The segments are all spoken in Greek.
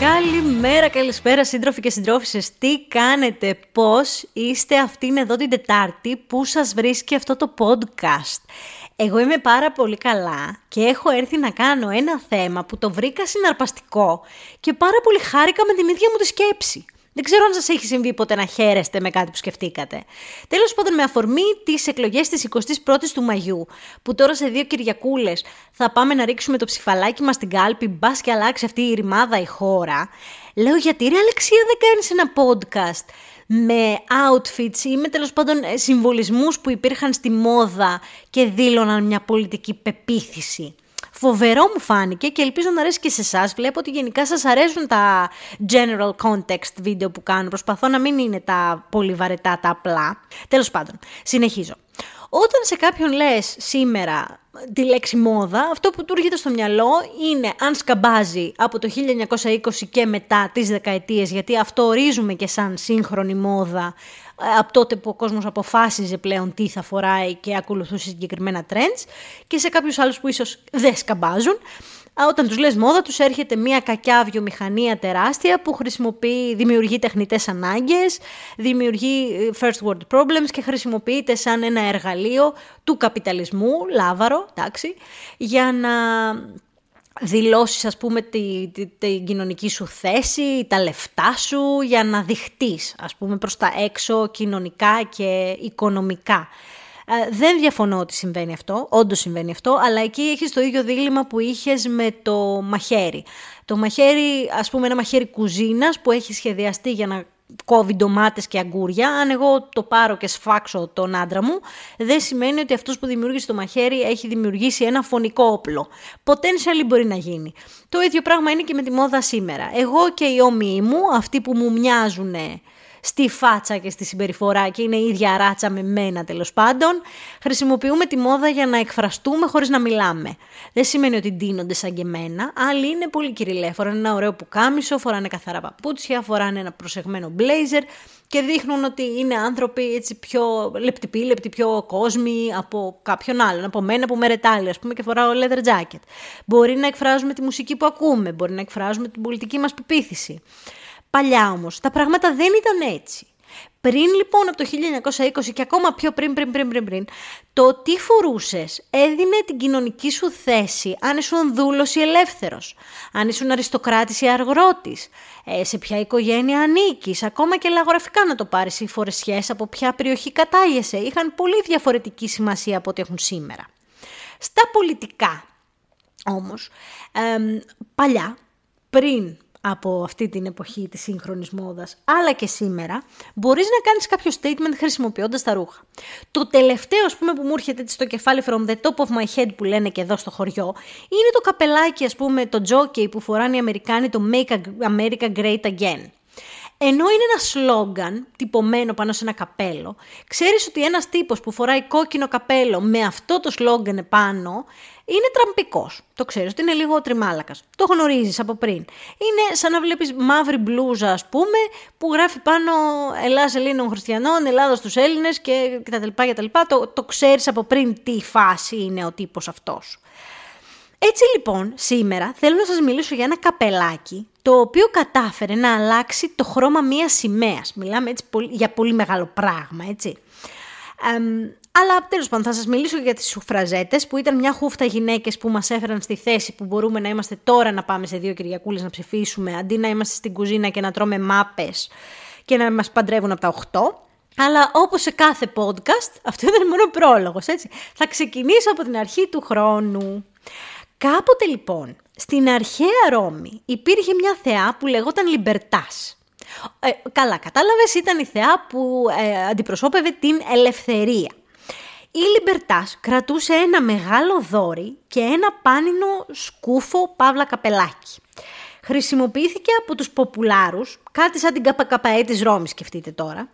Καλημέρα, καλησπέρα σύντροφοι και συντρόφισσες. Τι κάνετε, πώς είστε αυτήν εδώ την Τετάρτη που σας βρίσκει αυτό το podcast; Εγώ είμαι πάρα πολύ καλά και έχω έρθει να κάνω ένα θέμα που το βρήκα συναρπαστικό και πάρα πολύ χάρηκα με την ίδια μου τη σκέψη. Δεν ξέρω αν σας έχει συμβεί ποτέ να χαίρεστε με κάτι που σκεφτήκατε. Τέλος πάντων, με αφορμή τις εκλογές της 21η του Μαγιού, που τώρα σε δύο Κυριακούλες θα πάμε να ρίξουμε το ψηφαλάκι μας στην κάλπη, μπας και αλλάξει αυτή η ρημάδα η χώρα, λέω γιατί ρε Αλεξία δεν κάνεις ένα podcast με outfits ή με τέλος πάντων συμβολισμούς που υπήρχαν στη μόδα και δήλωναν μια πολιτική πεποίθηση. Φοβερό μου φάνηκε και ελπίζω να αρέσει και σε εσάς. Βλέπω ότι γενικά σας αρέσουν τα general context βίντεο που κάνω. Προσπαθώ να μην είναι τα πολύ βαρετά, τα απλά. Τέλος πάντων, συνεχίζω. Όταν σε κάποιον λες σήμερα τη λέξη μόδα, αυτό που του έρχεται στο μυαλό είναι αν σκαμπάζει από το 1920 και μετά τις δεκαετίες, γιατί αυτό ορίζουμε και σαν σύγχρονη μόδα, ε, από τότε που ο κόσμος αποφάσιζε πλέον τι θα φοράει και ακολουθούσε συγκεκριμένα trends και σε κάποιους άλλους που ίσως δεν σκαμπάζουν. Όταν τους λες μόδα τους έρχεται μια κακιά βιομηχανία τεράστια που χρησιμοποιεί, δημιουργεί τεχνητές ανάγκες, δημιουργεί ε, first world problems και χρησιμοποιείται σαν ένα εργαλείο του καπιταλισμού, λάβαρο, εντάξει, για να δηλώσεις ας πούμε την τη, τη, κοινωνική σου θέση, τα λεφτά σου για να δειχτείς ας πούμε προς τα έξω κοινωνικά και οικονομικά. Ε, δεν διαφωνώ ότι συμβαίνει αυτό, όντως συμβαίνει αυτό, αλλά εκεί έχεις το ίδιο δίλημα που είχες με το μαχαίρι. Το μαχαίρι, ας πούμε ένα μαχαίρι κουζίνας που έχει σχεδιαστεί για να κόβει ντομάτες και αγκούρια, αν εγώ το πάρω και σφάξω τον άντρα μου, δεν σημαίνει ότι αυτός που δημιούργησε το μαχαίρι έχει δημιουργήσει ένα φωνικό όπλο. Potentially μπορεί να γίνει. Το ίδιο πράγμα είναι και με τη μόδα σήμερα. Εγώ και οι όμοιοι μου, αυτοί που μου μοιάζουν στη φάτσα και στη συμπεριφορά και είναι η ίδια ράτσα με μένα τέλος πάντων, χρησιμοποιούμε τη μόδα για να εκφραστούμε χωρίς να μιλάμε. Δεν σημαίνει ότι ντύνονται σαν και εμένα, άλλοι είναι πολύ κυριλέ. Φοράνε ένα ωραίο πουκάμισο, φοράνε καθαρά παπούτσια, φοράνε ένα προσεγμένο μπλέιζερ και δείχνουν ότι είναι άνθρωποι έτσι πιο λεπτυπίλεπτοι, πιο κόσμοι από κάποιον άλλον, από μένα που με ρετάλει, ας πούμε, και φοράω leather jacket. Μπορεί να εκφράζουμε τη μουσική που ακούμε, μπορεί να εκφράζουμε την πολιτική μας πεποίθηση. Παλιά όμως τα πράγματα δεν ήταν έτσι. Πριν λοιπόν από το 1920 και ακόμα πιο πριν, πριν, πριν, πριν, πριν, το τι φορούσες έδινε την κοινωνική σου θέση αν ήσουν δούλος ή ελεύθερος, αν ήσουν αριστοκράτης ή αργρότης, ε, σε ποια οικογένεια ανήκεις, ακόμα και λαγογραφικά να το πάρεις οι φορεσιές από ποια περιοχή κατάγεσαι, είχαν πολύ διαφορετική σημασία από ό,τι έχουν σήμερα. Στα πολιτικά όμως, παλιά, πριν από αυτή την εποχή της σύγχρονης μόδας, αλλά και σήμερα, μπορείς να κάνεις κάποιο statement χρησιμοποιώντας τα ρούχα. Το τελευταίο, ας πούμε, που μου έρχεται στο κεφάλι from the top of my head που λένε και εδώ στο χωριό, είναι το καπελάκι, ας πούμε, το jockey που φοράνε οι Αμερικάνοι, το Make America Great Again. Ενώ είναι ένα σλόγκαν τυπωμένο πάνω σε ένα καπέλο, ξέρεις ότι ένας τύπος που φοράει κόκκινο καπέλο με αυτό το σλόγκαν επάνω είναι τραμπικός. Το ξέρεις ότι είναι λίγο τριμάλακας. Το γνωρίζεις από πριν. Είναι σαν να βλέπεις μαύρη μπλούζα, ας πούμε, που γράφει πάνω Ελλάδα Ελλήνων Χριστιανών, Ελλάδα στου Έλληνες και τα λοιπά, και τα λοιπά. Το, το ξέρεις από πριν τι φάση είναι ο τύπος αυτός. Έτσι λοιπόν, σήμερα θέλω να σας μιλήσω για ένα καπελάκι το οποίο κατάφερε να αλλάξει το χρώμα μίας σημαίας. Μιλάμε έτσι για πολύ μεγάλο πράγμα, έτσι. Αλλά τέλος πάντων, θα σας μιλήσω για τις σουφραζέτες, που ήταν μια χούφτα γυναίκες που μας έφεραν στη θέση που μπορούμε να είμαστε τώρα να πάμε σε δύο Κυριακούλες να ψηφίσουμε, αντί να είμαστε στην κουζίνα και να τρώμε μάπες και να μας παντρεύουν από τα 8. Αλλά όπως σε κάθε podcast, αυτό ήταν μόνο πρόλογος, έτσι. Θα ξεκινήσω από την αρχή του χρόνου. Κάποτε λοιπόν, στην αρχαία Ρώμη υπήρχε μια θεά που λεγόταν Λιμπερτάς. Ε, καλά, κατάλαβες, ήταν η θεά που ε, αντιπροσώπευε την ελευθερία. Η Λιμπερτάς κρατούσε ένα μεγάλο δόρυ και ένα πάνινο σκούφο παύλα καπελάκι. Χρησιμοποιήθηκε από τους ποπουλάρους, κάτι σαν την καπακαπαέ της Ρώμης σκεφτείτε τώρα,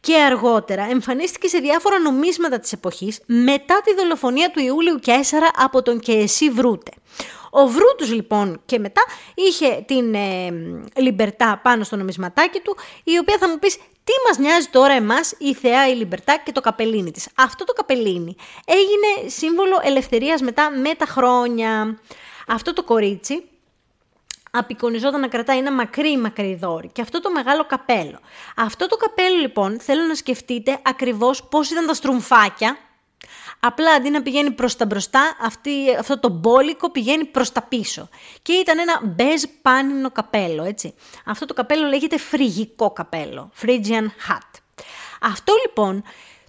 και αργότερα εμφανίστηκε σε διάφορα νομίσματα της εποχής μετά τη δολοφονία του Ιούλιου Κέσσαρα από τον Κεεσί Βρούτε. Ο Βρούτους λοιπόν και μετά είχε την ε, Λιμπερτά πάνω στο νομισματάκι του, η οποία θα μου πεις τι μας νοιάζει τώρα εμάς η θεά η Λιμπερτά και το καπελίνι της. Αυτό το καπελίνι έγινε σύμβολο ελευθερίας μετά με τα χρόνια. Αυτό το κορίτσι απεικονιζόταν να κρατάει ένα μακρύ μακρύ δόρυ και αυτό το μεγάλο καπέλο. Αυτό το καπέλο λοιπόν θέλω να σκεφτείτε ακριβώς πώς ήταν τα στρουμφάκια Απλά αντί να πηγαίνει προς τα μπροστά, αυτή, αυτό το μπόλικο πηγαίνει προς τα πίσω. Και ήταν ένα μπέζ πάνινο καπέλο, έτσι. Αυτό το καπέλο λέγεται φρυγικό καπέλο, Phrygian hat. Αυτό λοιπόν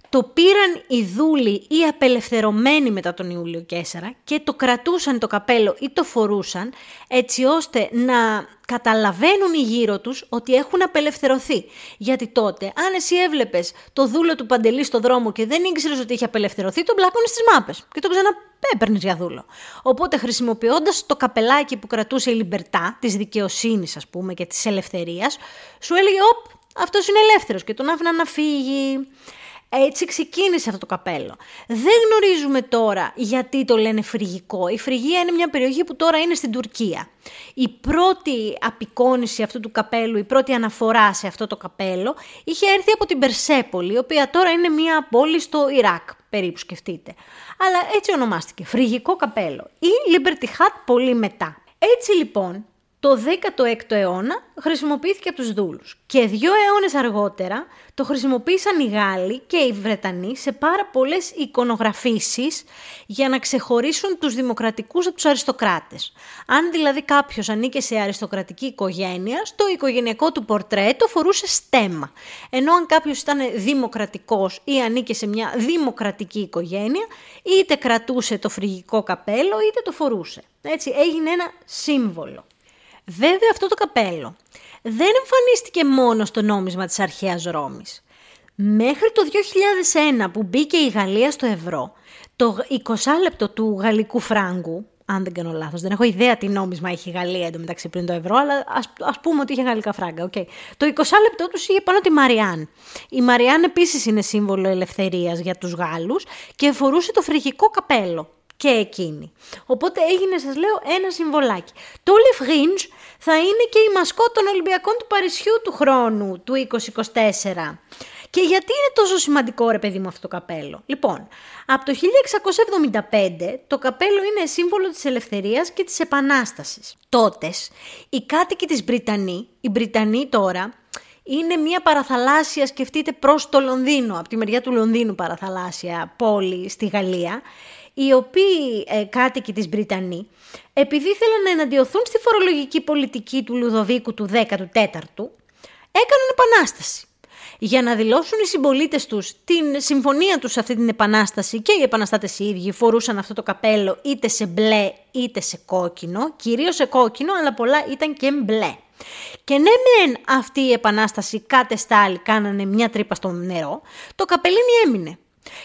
το πήραν οι δούλοι ή απελευθερωμένοι μετά τον Ιούλιο 4 και το κρατούσαν το καπέλο ή το φορούσαν έτσι ώστε να καταλαβαίνουν οι γύρω τους ότι έχουν απελευθερωθεί. Γιατί τότε, αν εσύ έβλεπες το δούλο του Παντελή στο δρόμο και δεν ήξερες ότι είχε απελευθερωθεί, τον μπλάκωνες στις μάπες και τον ξαναπέπαιρνες για δούλο. Οπότε χρησιμοποιώντας το καπελάκι που κρατούσε η λιμπερτά, της δικαιοσύνης ας πούμε και της ελευθερίας, σου έλεγε «Οπ, αυτός είναι ελεύθερος» και τον άφηνα να φύγει. Έτσι ξεκίνησε αυτό το καπέλο. Δεν γνωρίζουμε τώρα γιατί το λένε φρυγικό. Η Φρυγία είναι μια περιοχή που τώρα είναι στην Τουρκία. Η πρώτη απεικόνηση αυτού του καπέλου, η πρώτη αναφορά σε αυτό το καπέλο, είχε έρθει από την Περσέπολη, η οποία τώρα είναι μια πόλη στο Ιράκ, περίπου σκεφτείτε. Αλλά έτσι ονομάστηκε, φρυγικό καπέλο ή Liberty Hat πολύ μετά. Έτσι λοιπόν, το 16ο αιώνα χρησιμοποιήθηκε από τους δούλους και δύο αιώνες αργότερα το χρησιμοποίησαν οι Γάλλοι και οι Βρετανοί σε πάρα πολλές εικονογραφήσεις για να ξεχωρίσουν τους δημοκρατικούς από τους αριστοκράτες. Αν δηλαδή κάποιος ανήκε σε αριστοκρατική οικογένεια, στο οικογενειακό του πορτρέτο φορούσε στέμα. Ενώ αν κάποιος ήταν δημοκρατικός ή ανήκε σε μια δημοκρατική οικογένεια, είτε κρατούσε το φρυγικό καπέλο είτε το φορούσε. Έτσι έγινε ένα σύμβολο. Βέβαια αυτό το καπέλο δεν εμφανίστηκε μόνο στο νόμισμα της αρχαίας Ρώμης. Μέχρι το 2001 που μπήκε η Γαλλία στο ευρώ, το 20 λεπτό του γαλλικού φράγκου, αν δεν κάνω λάθος, δεν έχω ιδέα τι νόμισμα είχε η Γαλλία εντωμεταξύ πριν το ευρώ, αλλά ας, ας πούμε ότι είχε γαλλικά φράγκα. Okay. Το 20 λεπτό τους είχε πάνω τη Μαριάν. Η Μαριάν επίσης είναι σύμβολο ελευθερίας για τους Γάλλους και φορούσε το φρυγικό καπέλο και εκείνη. Οπότε έγινε, σας λέω, ένα συμβολάκι. Το Le Fringe θα είναι και η μασκό των Ολυμπιακών του Παρισιού του χρόνου, του 2024. Και γιατί είναι τόσο σημαντικό ρε παιδί μου αυτό το καπέλο; Λοιπόν, από το 1675 το καπέλο είναι σύμβολο της ελευθερίας και της επανάστασης. Τότες, οι κάτοικοι της Βρυτανή, οι Βρυτανοί τώρα, είναι μια παραθαλάσσια, σκεφτείτε, προς το Λονδίνο, από τη μεριά του Λονδίνου παραθαλάσσια πόλη στη Γαλλία, οι οποίοι ε, κάτοικοι της Βρυτανή, επειδή ήθελαν να εναντιωθούν στη φορολογική πολιτική του Λουδοβίκου του 14ου, έκαναν επανάσταση. Για να δηλώσουν οι συμπολίτες τους την συμφωνία τους σε αυτή την επανάσταση και οι επαναστάτες οι ίδιοι φορούσαν αυτό το καπέλο είτε σε μπλε είτε σε κόκκινο, κυρίως σε κόκκινο, αλλά πολλά ήταν και μπλε. Και ναι μεν αυτή η επανάσταση κάτε στάλη κάνανε μια τρύπα στο νερό, το καπελίνι έμεινε.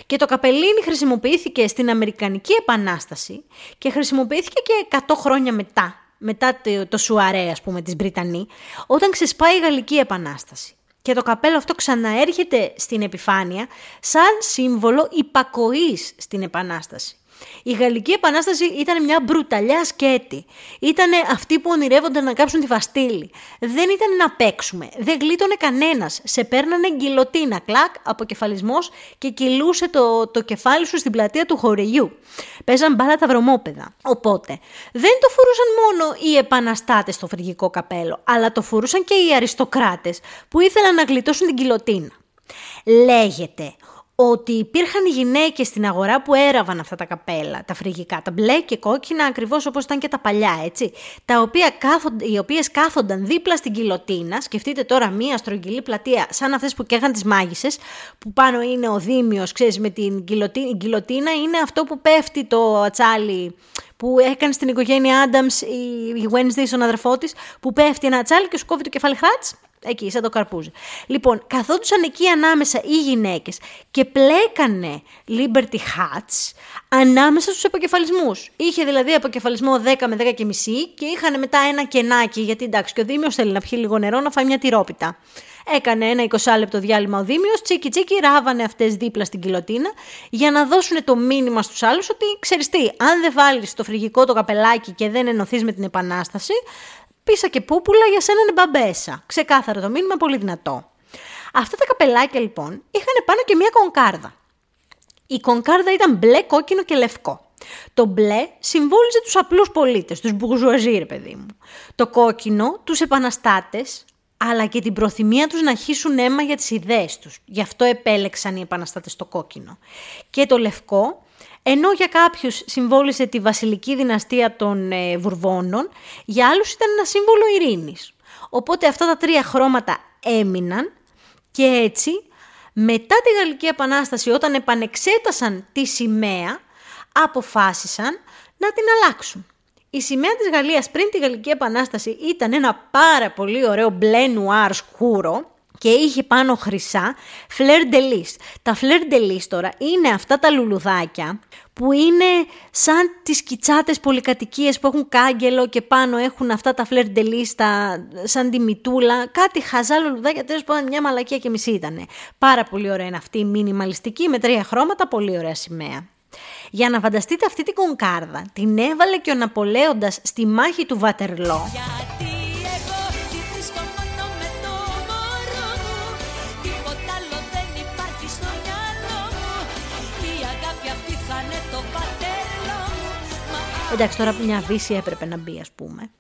Και το καπελίνι χρησιμοποιήθηκε στην Αμερικανική Επανάσταση και χρησιμοποιήθηκε και 100 χρόνια μετά, μετά το, το Σουαρέ ας πούμε της Βρυτανή, όταν ξεσπάει η Γαλλική Επανάσταση. Και το καπέλο αυτό ξαναέρχεται στην επιφάνεια σαν σύμβολο υπακοής στην Επανάσταση. Η Γαλλική Επανάσταση ήταν μια μπρουταλιά σκέτη. Ήταν αυτοί που ονειρεύονταν να κάψουν τη Βαστίλη. Δεν ήταν να παίξουμε. Δεν γλίτωνε κανένας. Σε παίρνανε γκυλοτίνα, κλακ, αποκεφαλισμός και κυλούσε το, το κεφάλι σου στην πλατεία του χωριού. Παίζαν μπάλα τα βρωμόπεδα. Οπότε δεν το φορούσαν μόνο οι επαναστάτες στο φρυγικό καπέλο, αλλά το φορούσαν και οι αριστοκράτες που ήθελαν να γλιτώσουν την κιλοτίνα. Λέγεται ότι υπήρχαν γυναίκες στην αγορά που έραβαν αυτά τα καπέλα, τα φρυγικά, τα μπλε και κόκκινα ακριβώς όπως ήταν και τα παλιά, έτσι, τα οποία κάθονταν, οι οποίες κάθονταν δίπλα στην κιλοτίνα, σκεφτείτε τώρα μία στρογγυλή πλατεία σαν αυτές που καίγαν τις μάγισσες, που πάνω είναι ο Δήμιος, ξέρεις, με την κιλοτίνα, η κιλοτίνα είναι αυτό που πέφτει το ατσάλι που έκανε στην οικογένεια Adams η Wednesday στον αδερφό της, που πέφτει ένα ατσάλι και σου κόβει το κεφάλι χάτς Εκεί, σαν το καρπούζι. Λοιπόν, καθόντουσαν εκεί ανάμεσα οι γυναίκες και πλέκανε Liberty Hats ανάμεσα στους αποκεφαλισμούς. Είχε δηλαδή αποκεφαλισμό 10 με 10 και μισή και είχαν μετά ένα κενάκι, γιατί εντάξει και ο Δήμιος θέλει να πιει λίγο νερό να φάει μια τυρόπιτα. Έκανε ένα 20 λεπτό διάλειμμα ο Δήμιος, τσίκι τσίκι, ράβανε αυτές δίπλα στην κιλοτίνα για να δώσουν το μήνυμα στους άλλους ότι ξέρεις τι, αν δεν βάλεις το φρυγικό το καπελάκι και δεν ενωθείς με την Επανάσταση, πίσα και πούπουλα για σένα είναι μπαμπέσα. Ξεκάθαρο το μήνυμα, πολύ δυνατό. Αυτά τα καπελάκια λοιπόν είχαν πάνω και μία κονκάρδα. Η κονκάρδα ήταν μπλε, κόκκινο και λευκό. Το μπλε συμβόλιζε τους απλούς πολίτες, τους μπουρζουαζί, ρε παιδί μου. Το κόκκινο, τους επαναστάτες, αλλά και την προθυμία τους να χύσουν αίμα για τις ιδέες τους. Γι' αυτό επέλεξαν οι επαναστάτες το κόκκινο. Και το λευκό, ενώ για κάποιους συμβόλισε τη βασιλική δυναστεία των ε, Βουρβώνων, για άλλους ήταν ένα σύμβολο ειρήνης. Οπότε αυτά τα τρία χρώματα έμειναν και έτσι μετά τη Γαλλική Επανάσταση όταν επανεξέτασαν τη σημαία αποφάσισαν να την αλλάξουν. Η σημαία της Γαλλίας πριν τη Γαλλική Επανάσταση ήταν ένα πάρα πολύ ωραίο μπλε νουάρ σκούρο και είχε πάνω χρυσά φλερ ντελίς. Τα φλερ ντελίς τώρα είναι αυτά τα λουλουδάκια που είναι σαν τις κιτσάτες πολυκατοικίες που έχουν κάγκελο και πάνω έχουν αυτά τα φλερ ντελίς σαν τη μητούλα. Κάτι χαζά λουλουδάκια, τέλος πάντων μια μαλακία και μισή ήταν. Πάρα πολύ ωραία είναι αυτή η μινιμαλιστική με τρία χρώματα, πολύ ωραία σημαία. Για να φανταστείτε αυτή την κονκάρδα, την έβαλε και ο Ναπολέοντας στη μάχη του Βατερλό. Εντάξει, τώρα μια βύση έπρεπε να μπει, ας πούμε.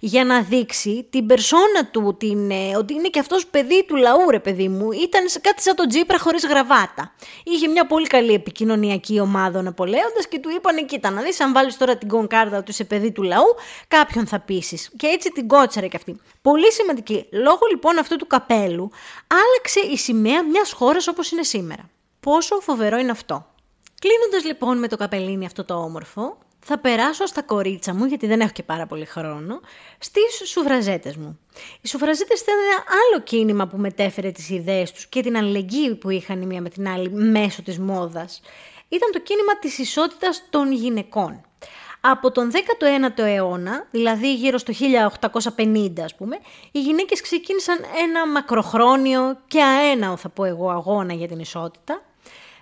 Για να δείξει την περσόνα του, την, ε, ότι είναι και αυτός παιδί του λαού, ρε παιδί μου. Ήταν σε κάτι σαν τον Τζίπρα χωρίς γραβάτα. Είχε μια πολύ καλή επικοινωνιακή ομάδα ο Ναπολέοντας και του είπαν: Κοίτα, να δεις, αν βάλεις τώρα την κονκάρδα του σε παιδί του λαού, κάποιον θα πείσεις. Και έτσι την κότσαρε κι αυτή. Πολύ σημαντική. Λόγω λοιπόν αυτού του καπέλου, άλλαξε η σημαία μιας χώρας όπως είναι σήμερα. Πόσο φοβερό είναι αυτό. Κλείνοντας λοιπόν με το καπελίνι αυτό το όμορφο, θα περάσω στα κορίτσα μου, γιατί δεν έχω και πάρα πολύ χρόνο, στις σουφραζέτες μου. Οι σουφραζέτες ήταν ένα άλλο κίνημα που μετέφερε τις ιδέες τους και την αλληλεγγύη που είχαν η μία με την άλλη μέσω της μόδας. Ήταν το κίνημα της ισότητας των γυναικών. Από τον 19ο αιώνα, δηλαδή γύρω στο 1850 ας πούμε, οι γυναίκες ξεκίνησαν ένα μακροχρόνιο και αέναο θα πω εγώ αγώνα για την ισότητα,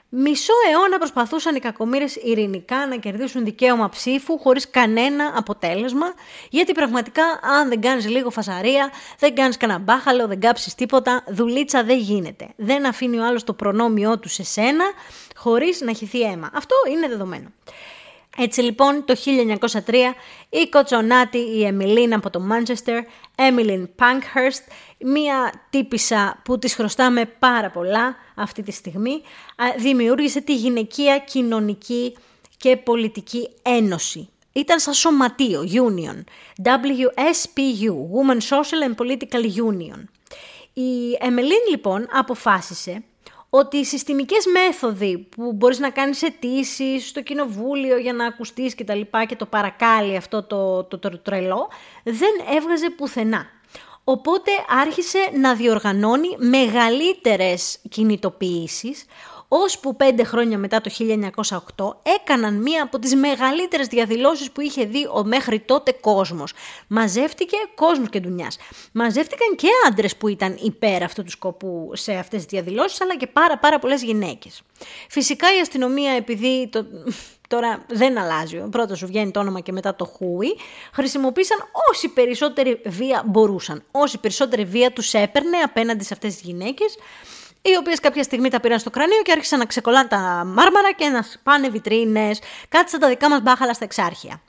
Μισό αιώνα προσπαθούσαν οι κακομύρες ειρηνικά να κερδίσουν δικαίωμα ψήφου χωρίς κανένα αποτέλεσμα, γιατί πραγματικά αν δεν κάνεις λίγο φασαρία, δεν κάνεις κανένα μπάχαλο, δεν κάψεις τίποτα, δουλίτσα δεν γίνεται. Δεν αφήνει ο άλλος το προνόμιό του σε σένα χωρίς να χυθεί αίμα. Αυτό είναι δεδομένο. Έτσι λοιπόν το 1903 η κοτσονάτη η Εμιλίν από το Μάντσεστερ, Έμιλιν Πανκχέρστ, μία τύπησα που της χρωστάμε πάρα πολλά αυτή τη στιγμή, δημιούργησε τη Γυναικεία Κοινωνική και Πολιτική Ένωση. Ήταν σαν σωματείο, union, WSPU, Women Social and Political Union. Η Εμιλίν λοιπόν αποφάσισε ότι οι συστημικές μέθοδοι που μπορείς να κάνεις αιτήσεις στο κοινοβούλιο για να ακουστείς και τα λοιπά και το παρακάλι αυτό το, το, το, τρελό, δεν έβγαζε πουθενά. Οπότε άρχισε να διοργανώνει μεγαλύτερες κινητοποιήσεις, ώσπου πέντε χρόνια μετά το 1908 έκαναν μία από τις μεγαλύτερες διαδηλώσεις που είχε δει ο μέχρι τότε κόσμος. Μαζεύτηκε κόσμος και ντουνιάς. Μαζεύτηκαν και άντρες που ήταν υπέρ αυτού του σκοπού σε αυτές τις διαδηλώσεις, αλλά και πάρα πάρα πολλές γυναίκες. Φυσικά η αστυνομία επειδή το... Τώρα δεν αλλάζει, πρώτα σου βγαίνει το όνομα και μετά το χούι. Χρησιμοποίησαν όση περισσότερη βία μπορούσαν. Όση περισσότερη βία τους έπαιρνε απέναντι σε αυτές τις γυναίκες οι οποίες κάποια στιγμή τα πήραν στο κρανίο και άρχισαν να ξεκολλάνε τα μάρμαρα και να σπάνε βιτρίνες, κάτι σαν τα δικά μας μπάχαλα στα εξάρχεια.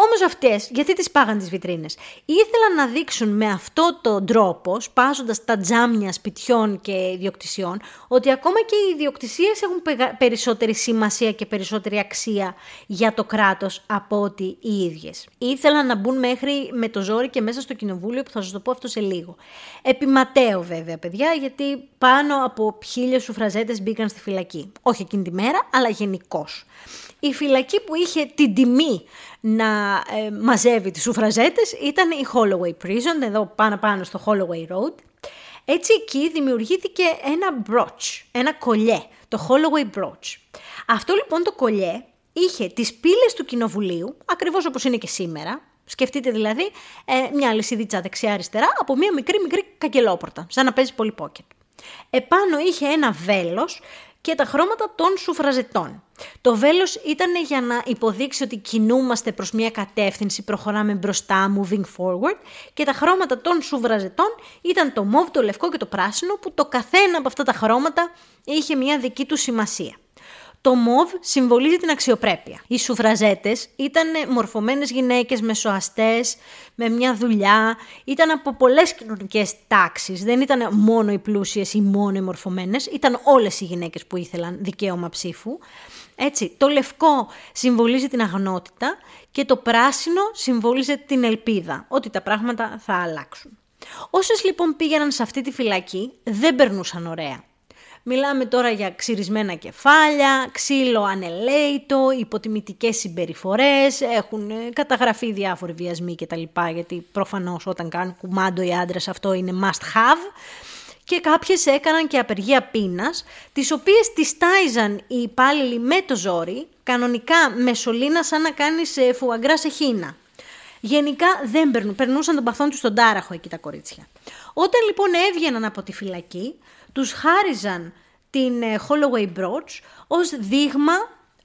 Όμως αυτές, γιατί τις πάγαν τις βιτρίνες, ήθελαν να δείξουν με αυτό τον τρόπο, σπάζοντας τα τζάμια σπιτιών και ιδιοκτησιών, ότι ακόμα και οι ιδιοκτησίες έχουν περισσότερη σημασία και περισσότερη αξία για το κράτος από ότι οι ίδιες. Ήθελαν να μπουν μέχρι με το ζόρι και μέσα στο κοινοβούλιο, που θα σας το πω αυτό σε λίγο. Επιματέω βέβαια, παιδιά, γιατί πάνω από χίλιες σουφραζέτες μπήκαν στη φυλακή. Όχι εκείνη τη μέρα, αλλά γενικώς. Η φυλακή που είχε την τιμή να ε, μαζεύει τις σουφραζέτες ήταν η Holloway Prison, εδώ πάνω πάνω στο Holloway Road. Έτσι εκεί δημιουργήθηκε ένα brooch, ένα κολλιέ, το Holloway brooch. Αυτό λοιπόν το κολλιέ είχε τις πύλες του κοινοβουλίου, ακριβώς όπως είναι και σήμερα, Σκεφτείτε δηλαδή ε, μια λυσίδιτσα δεξιά-αριστερά από μια μικρή μικρή καγκελόπορτα, σαν να παίζει πολύ πόκετ. Επάνω είχε ένα βέλος και τα χρώματα των σουφραζετών. Το βέλος ήταν για να υποδείξει ότι κινούμαστε προς μια κατεύθυνση, προχωράμε μπροστά, moving forward και τα χρώματα των σουφραζετών ήταν το μόβ, το λευκό και το πράσινο που το καθένα από αυτά τα χρώματα είχε μια δική του σημασία. Το μοβ συμβολίζει την αξιοπρέπεια. Οι σουφραζέτες ήταν μορφωμένες γυναίκες μεσοαστές, με μια δουλειά, ήταν από πολλές κοινωνικές τάξεις. Δεν ήταν μόνο οι πλούσιες ή μόνο οι μορφωμένες, ήταν όλες οι γυναίκες που ήθελαν δικαίωμα ψήφου. Έτσι, το λευκό συμβολίζει την αγνότητα και το πράσινο συμβολίζει την ελπίδα, ότι τα πράγματα θα αλλάξουν. Όσες λοιπόν πήγαιναν σε αυτή τη φυλακή δεν περνούσαν ωραία. Μιλάμε τώρα για ξυρισμένα κεφάλια, ξύλο ανελέητο, υποτιμητικές συμπεριφορές, έχουν ε, καταγραφεί διάφοροι βιασμοί κτλ. Γιατί προφανώς όταν κάνουν κουμάντο οι άντρες αυτό είναι must have. Και κάποιες έκαναν και απεργία πείνας, τις οποίες τις τάιζαν οι υπάλληλοι με το ζόρι, κανονικά με σωλήνα σαν να κάνεις ε, φουαγκρά σε χίνα. Γενικά δεν περνούν, περνούσαν τον παθόν τους στον τάραχο εκεί τα κορίτσια. Όταν λοιπόν έβγαιναν από τη φυλακή, τους χάριζαν την ε, Holloway Brooch ως δείγμα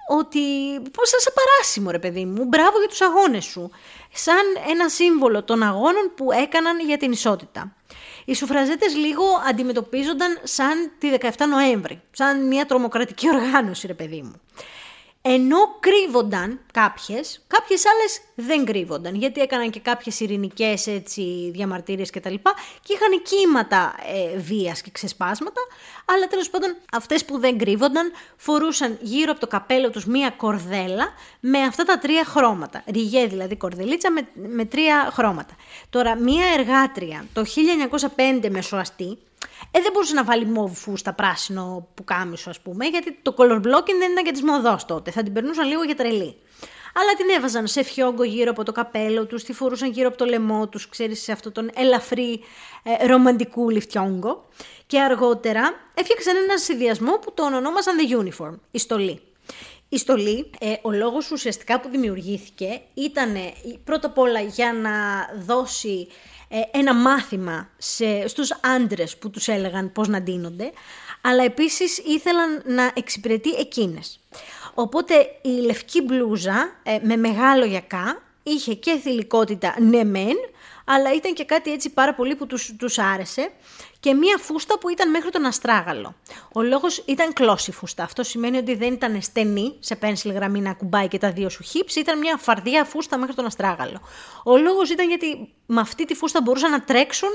ότι πώς θα σε παράσιμο ρε παιδί μου, μπράβο για τους αγώνες σου. Σαν ένα σύμβολο των αγώνων που έκαναν για την ισότητα. Οι σουφραζέτες λίγο αντιμετωπίζονταν σαν τη 17 Νοέμβρη, σαν μια τρομοκρατική οργάνωση ρε παιδί μου. Ενώ κρύβονταν κάποιες, κάποιες άλλες δεν κρύβονταν, γιατί έκαναν και κάποιες ειρηνικές έτσι, διαμαρτυρίες και τα λοιπά και είχαν κύματα ε, βίας και ξεσπάσματα, αλλά τέλος πάντων αυτές που δεν κρύβονταν φορούσαν γύρω από το καπέλο τους μία κορδέλα με αυτά τα τρία χρώματα. Ριγέ δηλαδή κορδελίτσα με, με τρία χρώματα. Τώρα μία εργάτρια το 1905 μεσοαστή, ε, δεν μπορούσε να βάλει μόβ φούστα πράσινο που κάμισο, ας πούμε, γιατί το color blocking δεν ήταν για της μοδός τότε. Θα την περνούσαν λίγο για τρελή. Αλλά την έβαζαν σε φιόγκο γύρω από το καπέλο τους, τη φορούσαν γύρω από το λαιμό τους, ξέρεις, σε αυτόν τον ελαφρύ ε, ρομαντικού λιφτιόγκο. Και αργότερα έφτιαξαν ένα συνδυασμό που τον ονόμασαν The Uniform, η στολή. Η στολή, ε, ο λόγος ουσιαστικά που δημιουργήθηκε ήταν πρώτα απ' όλα για να δώσει ε, ένα μάθημα σε, στους άντρες που τους έλεγαν πώς να ντύνονται, αλλά επίσης ήθελαν να εξυπηρετεί εκείνες. Οπότε η λευκή μπλούζα ε, με μεγάλο γιακά είχε και θηλυκότητα ναι μεν, αλλά ήταν και κάτι έτσι πάρα πολύ που τους, τους άρεσε και μία φούστα που ήταν μέχρι τον αστράγαλο. Ο λόγος ήταν κλώση φούστα. Αυτό σημαίνει ότι δεν ήταν στενή σε πένσιλ γραμμή να κουμπάει και τα δύο σου χύψη, ήταν μια φαρδιά φούστα μέχρι τον αστράγαλο. Ο λόγος ήταν γιατί με αυτή τη φούστα μπορούσαν να τρέξουν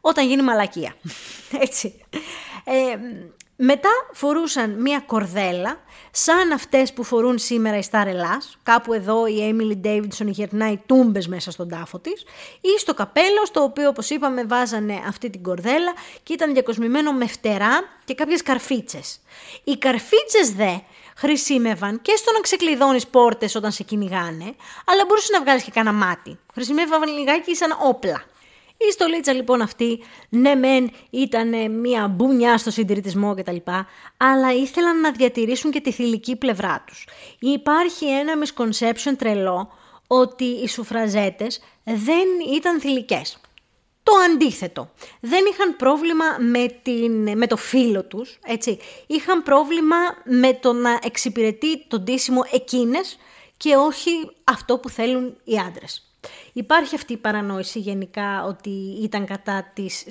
όταν γίνει μαλακία. Έτσι. Ε, μετά φορούσαν μία κορδέλα, σαν αυτές που φορούν σήμερα οι Star Ελλάς. Κάπου εδώ η Emily Davidson γερνάει τούμπες μέσα στον τάφο της. Ή στο καπέλο, στο οποίο όπως είπαμε βάζανε αυτή την κορδέλα και ήταν διακοσμημένο με φτερά και κάποιες καρφίτσες. Οι καρφίτσες δε χρησιμεύαν και στο να ξεκλειδώνεις πόρτες όταν σε κυνηγάνε, αλλά μπορούσες να βγάλεις και κανένα μάτι. Χρησιμεύαν λιγάκι σαν όπλα. Η στολίτσα λοιπόν αυτή, ναι μεν ήταν μια μπουνιά στο συντηρητισμό κτλ. Αλλά ήθελαν να διατηρήσουν και τη θηλυκή πλευρά τους. Υπάρχει ένα misconception τρελό ότι οι σουφραζέτες δεν ήταν θηλυκές. Το αντίθετο. Δεν είχαν πρόβλημα με, την, με το φίλο τους, έτσι. Είχαν πρόβλημα με το να εξυπηρετεί τον τίσιμο εκείνες και όχι αυτό που θέλουν οι άντρες. Υπάρχει αυτή η παρανόηση γενικά ότι ήταν κατά της,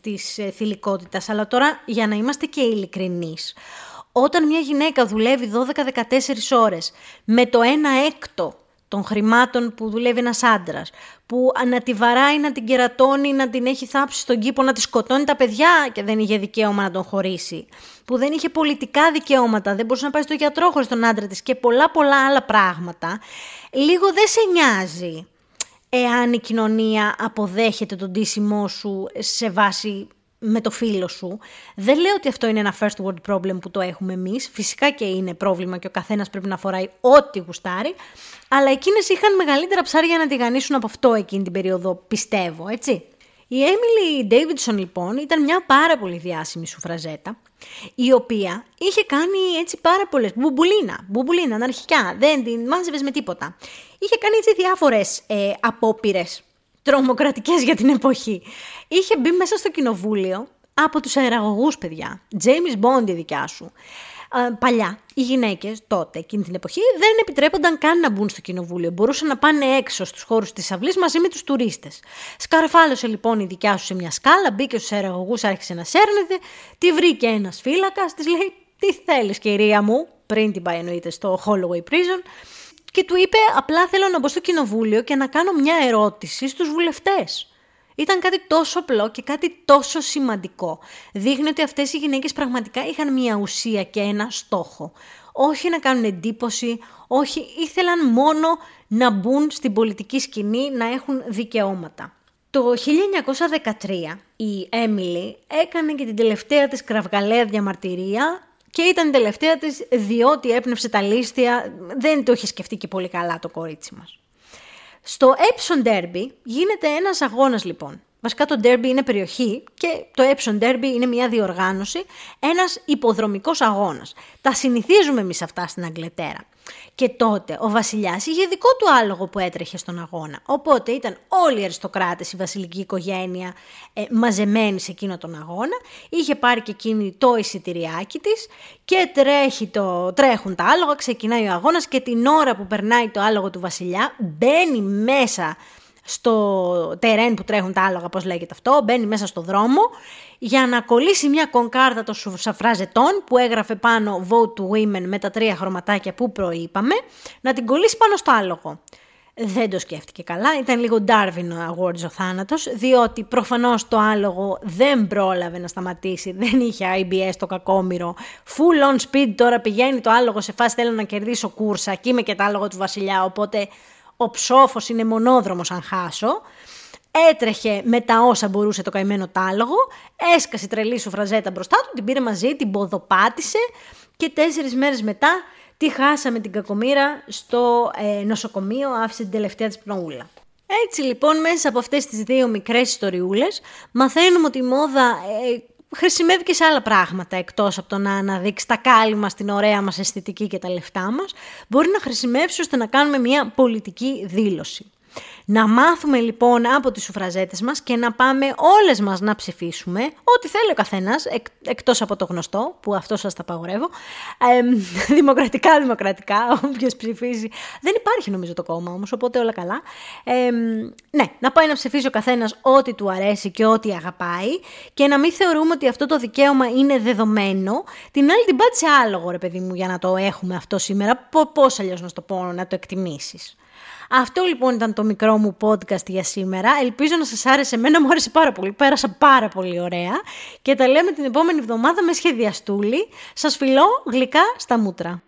της ε, θηλυκότητας, αλλά τώρα για να είμαστε και ειλικρινείς. όταν μια γυναίκα δουλεύει 12-14 ώρες με το 1 έκτο των χρημάτων που δουλεύει ένας άντρας, που να τη βαράει, να την κερατώνει, να την έχει θάψει στον κήπο, να τη σκοτώνει τα παιδιά και δεν είχε δικαίωμα να τον χωρίσει, που δεν είχε πολιτικά δικαιώματα, δεν μπορούσε να πάει στο γιατρό χωρίς τον άντρα της και πολλά πολλά άλλα πράγματα, λίγο δεν σε νοιάζει εάν η κοινωνία αποδέχεται τον τίσιμό σου σε βάση με το φίλο σου. Δεν λέω ότι αυτό είναι ένα first world problem που το έχουμε εμείς. Φυσικά και είναι πρόβλημα και ο καθένας πρέπει να φοράει ό,τι γουστάρει. Αλλά εκείνες είχαν μεγαλύτερα ψάρια να τη γανίσουν από αυτό εκείνη την περίοδο, πιστεύω, έτσι. Η Emily Davidson λοιπόν ήταν μια πάρα πολύ διάσημη σουφραζέτα, η οποία είχε κάνει έτσι πάρα πολλές, μπουμπουλίνα, μπουμπουλίνα, αναρχικά, δεν την μάζευες με τίποτα. Είχε κάνει έτσι διάφορες ε, απόπειρες τρομοκρατικές για την εποχή. Είχε μπει μέσα στο κοινοβούλιο από τους αεραγωγούς παιδιά, James Bond η δικιά σου παλιά οι γυναίκες τότε, εκείνη την εποχή, δεν επιτρέπονταν καν να μπουν στο κοινοβούλιο. Μπορούσαν να πάνε έξω στους χώρους της αυλής μαζί με τους τουρίστες. Σκαρφάλωσε λοιπόν η δικιά σου σε μια σκάλα, μπήκε στους αεραγωγούς, άρχισε να σέρνεται, τη βρήκε ένας φύλακας, της λέει: τι θέλεις κυρία μου, πριν την πάει εννοείται στο Holloway Prison, και του είπε απλά θέλω να μπω στο κοινοβούλιο και να κάνω μια ερώτηση στους βουλευτές. Ήταν κάτι τόσο απλό και κάτι τόσο σημαντικό. Δείχνει ότι αυτές οι γυναίκες πραγματικά είχαν μια ουσία και ένα στόχο. Όχι να κάνουν εντύπωση, όχι ήθελαν μόνο να μπουν στην πολιτική σκηνή, να έχουν δικαιώματα. Το 1913 η Έμιλι έκανε και την τελευταία της κραυγαλαία διαμαρτυρία και ήταν η τελευταία της διότι έπνευσε τα λίστια, δεν το είχε σκεφτεί και πολύ καλά το κορίτσι μας. Στο Epsom Derby γίνεται ένας αγώνας λοιπόν. Βασικά το Derby είναι περιοχή και το Epsom Derby είναι μια διοργάνωση, ένας υποδρομικός αγώνας. Τα συνηθίζουμε εμείς αυτά στην Αγγλετέρα. Και τότε ο βασιλιάς είχε δικό του άλογο που έτρεχε στον αγώνα. Οπότε ήταν όλοι οι αριστοκράτες, η βασιλική οικογένεια ε, μαζεμένοι σε εκείνο τον αγώνα. Είχε πάρει και εκείνη το εισιτηριάκι της και τρέχει το, τρέχουν τα άλογα, ξεκινάει ο αγώνας και την ώρα που περνάει το άλογο του βασιλιά μπαίνει μέσα στο τερέν που τρέχουν τα άλογα, πώς λέγεται αυτό, μπαίνει μέσα στο δρόμο για να κολλήσει μια κονκάρτα των σαφράζετών που έγραφε πάνω Vote to Women με τα τρία χρωματάκια που προείπαμε, να την κολλήσει πάνω στο άλογο. Δεν το σκέφτηκε καλά, ήταν λίγο Darwin Awards ο θάνατος, διότι προφανώς το άλογο δεν πρόλαβε να σταματήσει, δεν είχε IBS το κακόμοιρο, full on speed τώρα πηγαίνει το άλογο σε φάση θέλω να κερδίσω κούρσα και είμαι και το άλογο του βασιλιά, οπότε ο ψόφος είναι μονόδρομος αν χάσω. Έτρεχε με τα όσα μπορούσε το καημένο τάλογο, έσκασε τρελή σου φραζέτα μπροστά του, την πήρε μαζί, την ποδοπάτησε και τέσσερις μέρες μετά τη χάσαμε την κακομήρα στο ε, νοσοκομείο, άφησε την τελευταία της πνοούλα. Έτσι λοιπόν μέσα από αυτές τις δύο μικρές ιστοριούλες μαθαίνουμε ότι η μόδα ε, χρησιμεύει και σε άλλα πράγματα εκτός από το να αναδείξει τα κάλλημα στην ωραία μας αισθητική και τα λεφτά μας, μπορεί να χρησιμεύσει ώστε να κάνουμε μια πολιτική δήλωση. Να μάθουμε λοιπόν από τις σουφραζέτες μας και να πάμε όλες μας να ψηφίσουμε ό,τι θέλει ο καθένας, εκ, εκτός από το γνωστό, που αυτό σας τα απαγορεύω, ε, δημοκρατικά, δημοκρατικά, όποιος ψηφίζει. Δεν υπάρχει νομίζω το κόμμα όμως, οπότε όλα καλά. Ε, ναι, να πάει να ψηφίσει ο καθένας ό,τι του αρέσει και ό,τι αγαπάει και να μην θεωρούμε ότι αυτό το δικαίωμα είναι δεδομένο. Την άλλη την πάτησε άλογο, ρε παιδί μου, για να το έχουμε αυτό σήμερα. Πώς αλλιώς να το πω, να το εκτιμήσεις. Αυτό λοιπόν ήταν το μικρό μου podcast για σήμερα. Ελπίζω να σας άρεσε. Εμένα μου άρεσε πάρα πολύ. Πέρασα πάρα πολύ ωραία. Και τα λέμε την επόμενη εβδομάδα με σχεδιαστούλη. Σας φιλώ γλυκά στα μούτρα.